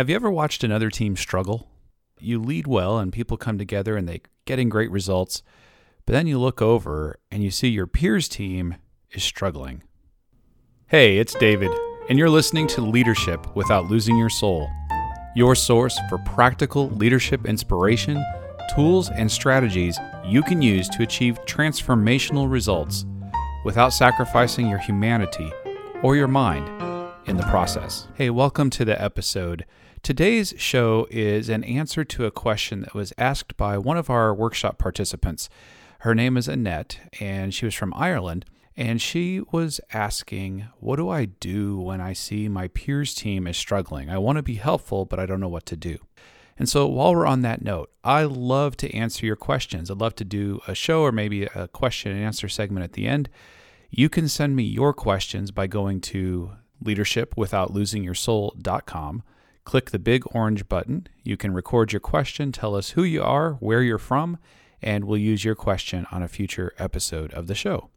Have you ever watched another team struggle? You lead well and people come together and they getting great results, but then you look over and you see your peers team is struggling. Hey, it's David, and you're listening to Leadership Without Losing Your Soul, your source for practical leadership inspiration, tools, and strategies you can use to achieve transformational results without sacrificing your humanity or your mind in the process. Hey, welcome to the episode. Today's show is an answer to a question that was asked by one of our workshop participants. Her name is Annette, and she was from Ireland. And she was asking, What do I do when I see my peers team is struggling? I want to be helpful, but I don't know what to do. And so, while we're on that note, I love to answer your questions. I'd love to do a show or maybe a question and answer segment at the end. You can send me your questions by going to leadershipwithoutlosingyoursoul.com. Click the big orange button. You can record your question, tell us who you are, where you're from, and we'll use your question on a future episode of the show.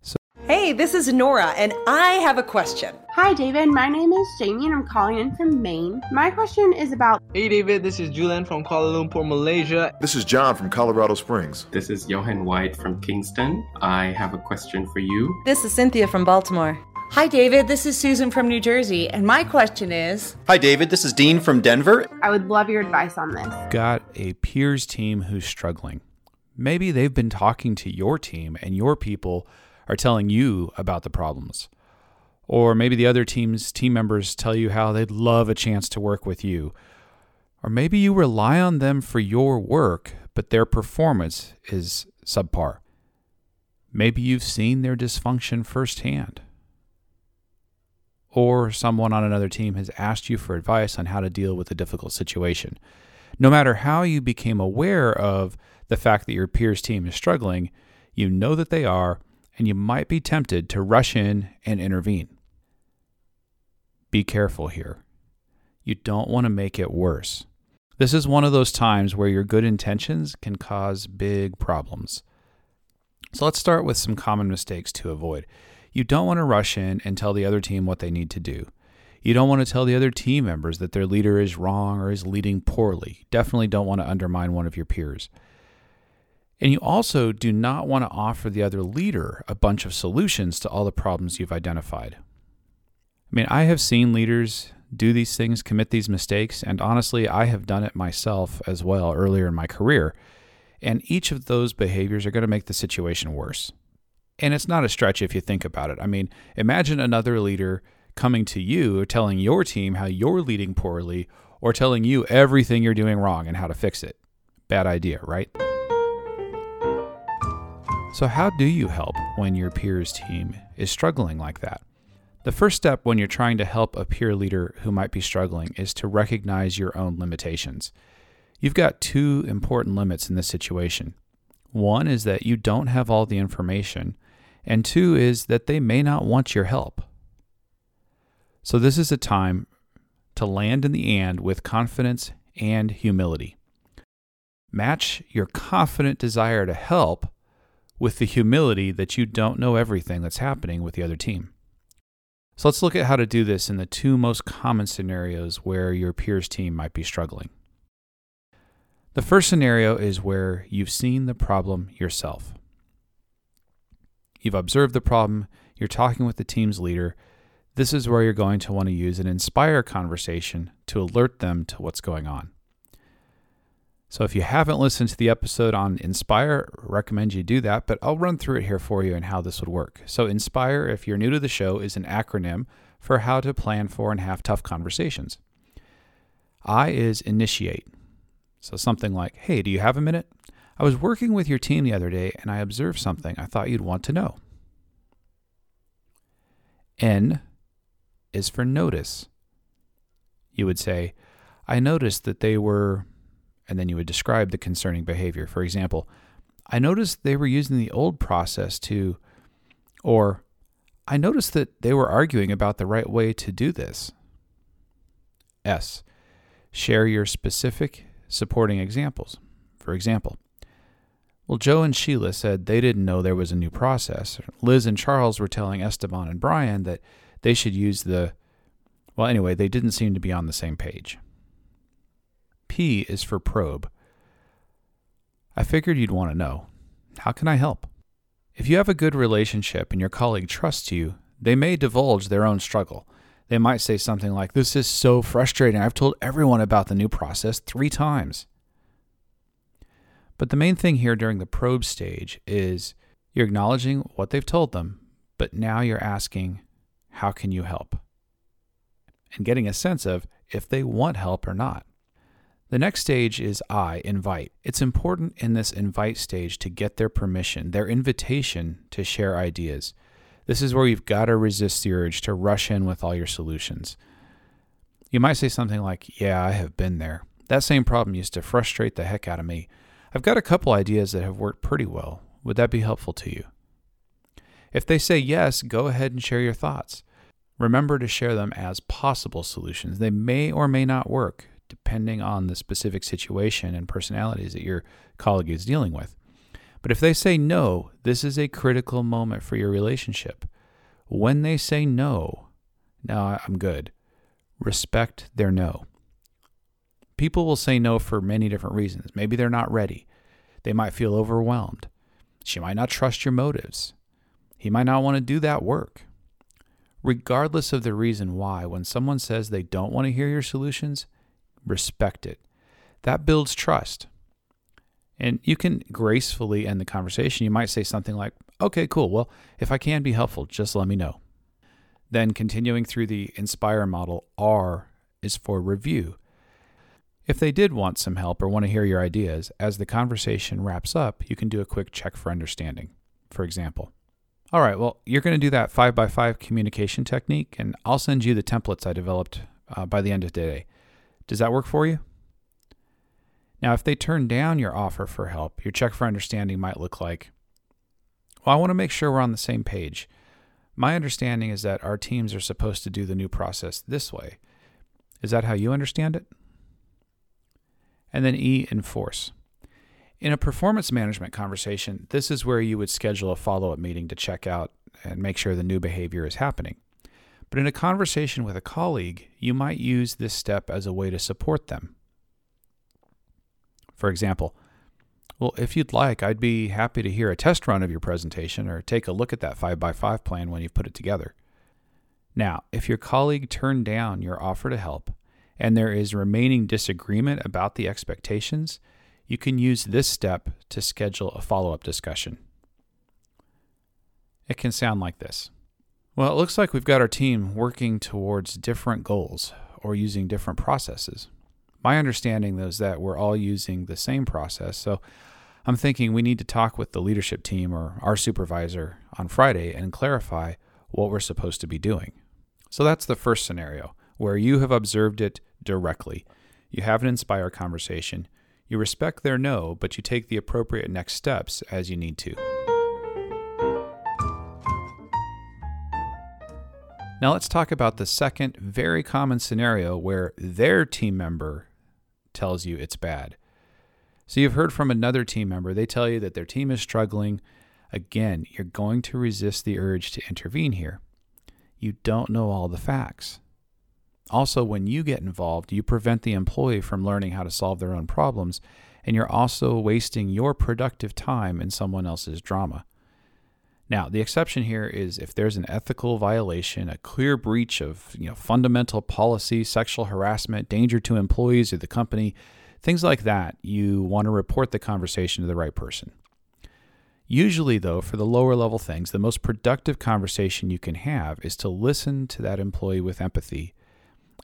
So- Hey, this is Nora, and I have a question. Hi, David. My name is Jamie, and I'm calling in from Maine. My question is about. Hey, David. This is Julian from Kuala Lumpur, Malaysia. This is John from Colorado Springs. This is Johan White from Kingston. I have a question for you. This is Cynthia from Baltimore. Hi, David. This is Susan from New Jersey, and my question is Hi, David. This is Dean from Denver. I would love your advice on this. Got a peers team who's struggling. Maybe they've been talking to your team, and your people are telling you about the problems. Or maybe the other team's team members tell you how they'd love a chance to work with you. Or maybe you rely on them for your work, but their performance is subpar. Maybe you've seen their dysfunction firsthand. Or someone on another team has asked you for advice on how to deal with a difficult situation. No matter how you became aware of the fact that your peers' team is struggling, you know that they are and you might be tempted to rush in and intervene. Be careful here. You don't want to make it worse. This is one of those times where your good intentions can cause big problems. So let's start with some common mistakes to avoid. You don't want to rush in and tell the other team what they need to do. You don't want to tell the other team members that their leader is wrong or is leading poorly. Definitely don't want to undermine one of your peers. And you also do not want to offer the other leader a bunch of solutions to all the problems you've identified. I mean, I have seen leaders do these things, commit these mistakes, and honestly, I have done it myself as well earlier in my career. And each of those behaviors are going to make the situation worse. And it's not a stretch if you think about it. I mean, imagine another leader coming to you telling your team how you're leading poorly or telling you everything you're doing wrong and how to fix it. Bad idea, right? So, how do you help when your peers team is struggling like that? The first step when you're trying to help a peer leader who might be struggling is to recognize your own limitations. You've got two important limits in this situation. One is that you don't have all the information, and two is that they may not want your help. So, this is a time to land in the and with confidence and humility. Match your confident desire to help with the humility that you don't know everything that's happening with the other team. So let's look at how to do this in the two most common scenarios where your peers team might be struggling. The first scenario is where you've seen the problem yourself. You've observed the problem, you're talking with the team's leader. This is where you're going to want to use an inspire conversation to alert them to what's going on. So if you haven't listened to the episode on Inspire, I recommend you do that, but I'll run through it here for you and how this would work. So Inspire, if you're new to the show, is an acronym for how to plan for and have tough conversations. I is initiate. So something like, "Hey, do you have a minute? I was working with your team the other day and I observed something I thought you'd want to know." N is for notice. You would say, "I noticed that they were and then you would describe the concerning behavior. For example, I noticed they were using the old process to, or I noticed that they were arguing about the right way to do this. S. Share your specific supporting examples. For example, well, Joe and Sheila said they didn't know there was a new process. Liz and Charles were telling Esteban and Brian that they should use the, Well, anyway, they didn't seem to be on the same page. P is for probe. I figured you'd want to know how can I help? If you have a good relationship and your colleague trusts you, they may divulge their own struggle. They might say something like, This is so frustrating. I've told everyone about the new process three times. But the main thing here during the probe stage is you're acknowledging what they've told them, but now you're asking, How can you help? And getting a sense of if they want help or not. The next stage is I, invite. It's important in this invite stage to get their permission, their invitation to share ideas. This is where you've got to resist the urge to rush in with all your solutions. You might say something like, Yeah, I have been there. That same problem used to frustrate the heck out of me. I've got a couple ideas that have worked pretty well. Would that be helpful to you? If they say yes, go ahead and share your thoughts. Remember to share them as possible solutions. They may or may not work depending on the specific situation and personalities that your colleague is dealing with. But if they say no, this is a critical moment for your relationship. When they say no, now I'm good, respect their no. People will say no for many different reasons. Maybe they're not ready. They might feel overwhelmed. She might not trust your motives. He might not want to do that work. Regardless of the reason why, when someone says they don't want to hear your solutions, respect it. That builds trust. And you can gracefully end the conversation. You might say something like, okay, cool. Well, if I can be helpful, just let me know. Then, continuing through the Inspire model, R is for review. If they did want some help or want to hear your ideas, as the conversation wraps up, you can do a quick check for understanding. For example, all right, well, you're going to do that five by five communication technique, and I'll send you the templates I developed uh, by the end of today. Does that work for you? Now, if they turn down your offer for help, your check for understanding might look like, well, I want to make sure we're on the same page. My understanding is that our teams are supposed to do the new process this way. Is that how you understand it? And then E, enforce. In a performance management conversation, this is where you would schedule a follow up meeting to check out and make sure the new behavior is happening. But in a conversation with a colleague, you might use this step as a way to support them. For example, well, if you'd like, I'd be happy to hear a test run of your presentation or take a look at that 5x5 plan when you've put it together. Now, if your colleague turned down your offer to help and there is remaining disagreement about the expectations, you can use this step to schedule a follow up discussion. It can sound like this Well, it looks like we've got our team working towards different goals or using different processes. My understanding is that we're all using the same process, so I'm thinking we need to talk with the leadership team or our supervisor on Friday and clarify what we're supposed to be doing. So that's the first scenario where you have observed it directly. You have an inspire conversation. You respect their no, but you take the appropriate next steps as you need to. Now let's talk about the second very common scenario where their team member tells you it's bad. So you've heard from another team member, they tell you that their team is struggling. Again, you're going to resist the urge to intervene here. You don't know all the facts. Also, when you get involved, you prevent the employee from learning how to solve their own problems, and you're also wasting your productive time in someone else's drama. Now, the exception here is if there's an ethical violation, a clear breach of you know, fundamental policy, sexual harassment, danger to employees or the company, things like that, you want to report the conversation to the right person. Usually, though, for the lower level things, the most productive conversation you can have is to listen to that employee with empathy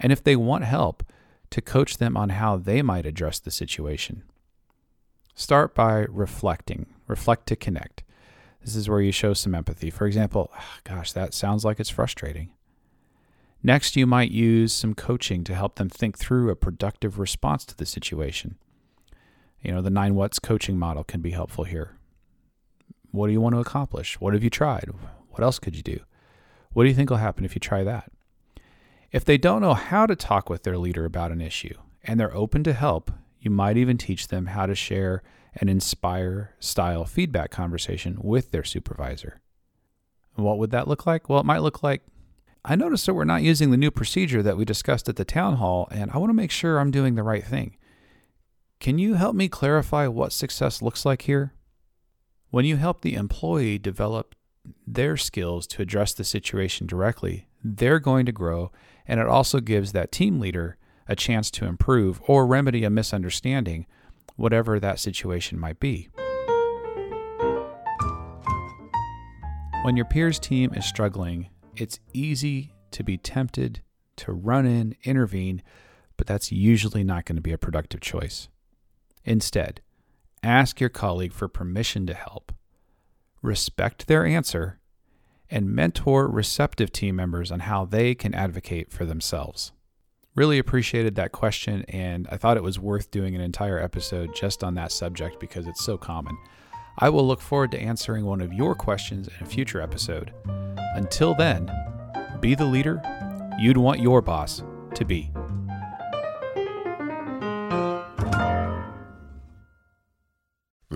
and if they want help, to coach them on how they might address the situation. Start by reflecting, reflect to connect. This is where you show some empathy. For example, oh, gosh, that sounds like it's frustrating. Next, you might use some coaching to help them think through a productive response to the situation. You know, the nine what's coaching model can be helpful here. What do you want to accomplish? What have you tried? What else could you do? What do you think will happen if you try that? If they don't know how to talk with their leader about an issue and they're open to help, you might even teach them how to share an inspire style feedback conversation with their supervisor. What would that look like? Well, it might look like I noticed that we're not using the new procedure that we discussed at the town hall, and I want to make sure I'm doing the right thing. Can you help me clarify what success looks like here? When you help the employee develop their skills to address the situation directly, they're going to grow, and it also gives that team leader a chance to improve or remedy a misunderstanding, whatever that situation might be. When your peers team is struggling, it's easy to be tempted to run in, intervene, but that's usually not going to be a productive choice. Instead, ask your colleague for permission to help, respect their answer, and mentor receptive team members on how they can advocate for themselves. Really appreciated that question, and I thought it was worth doing an entire episode just on that subject because it's so common. I will look forward to answering one of your questions in a future episode. Until then, be the leader you'd want your boss to be.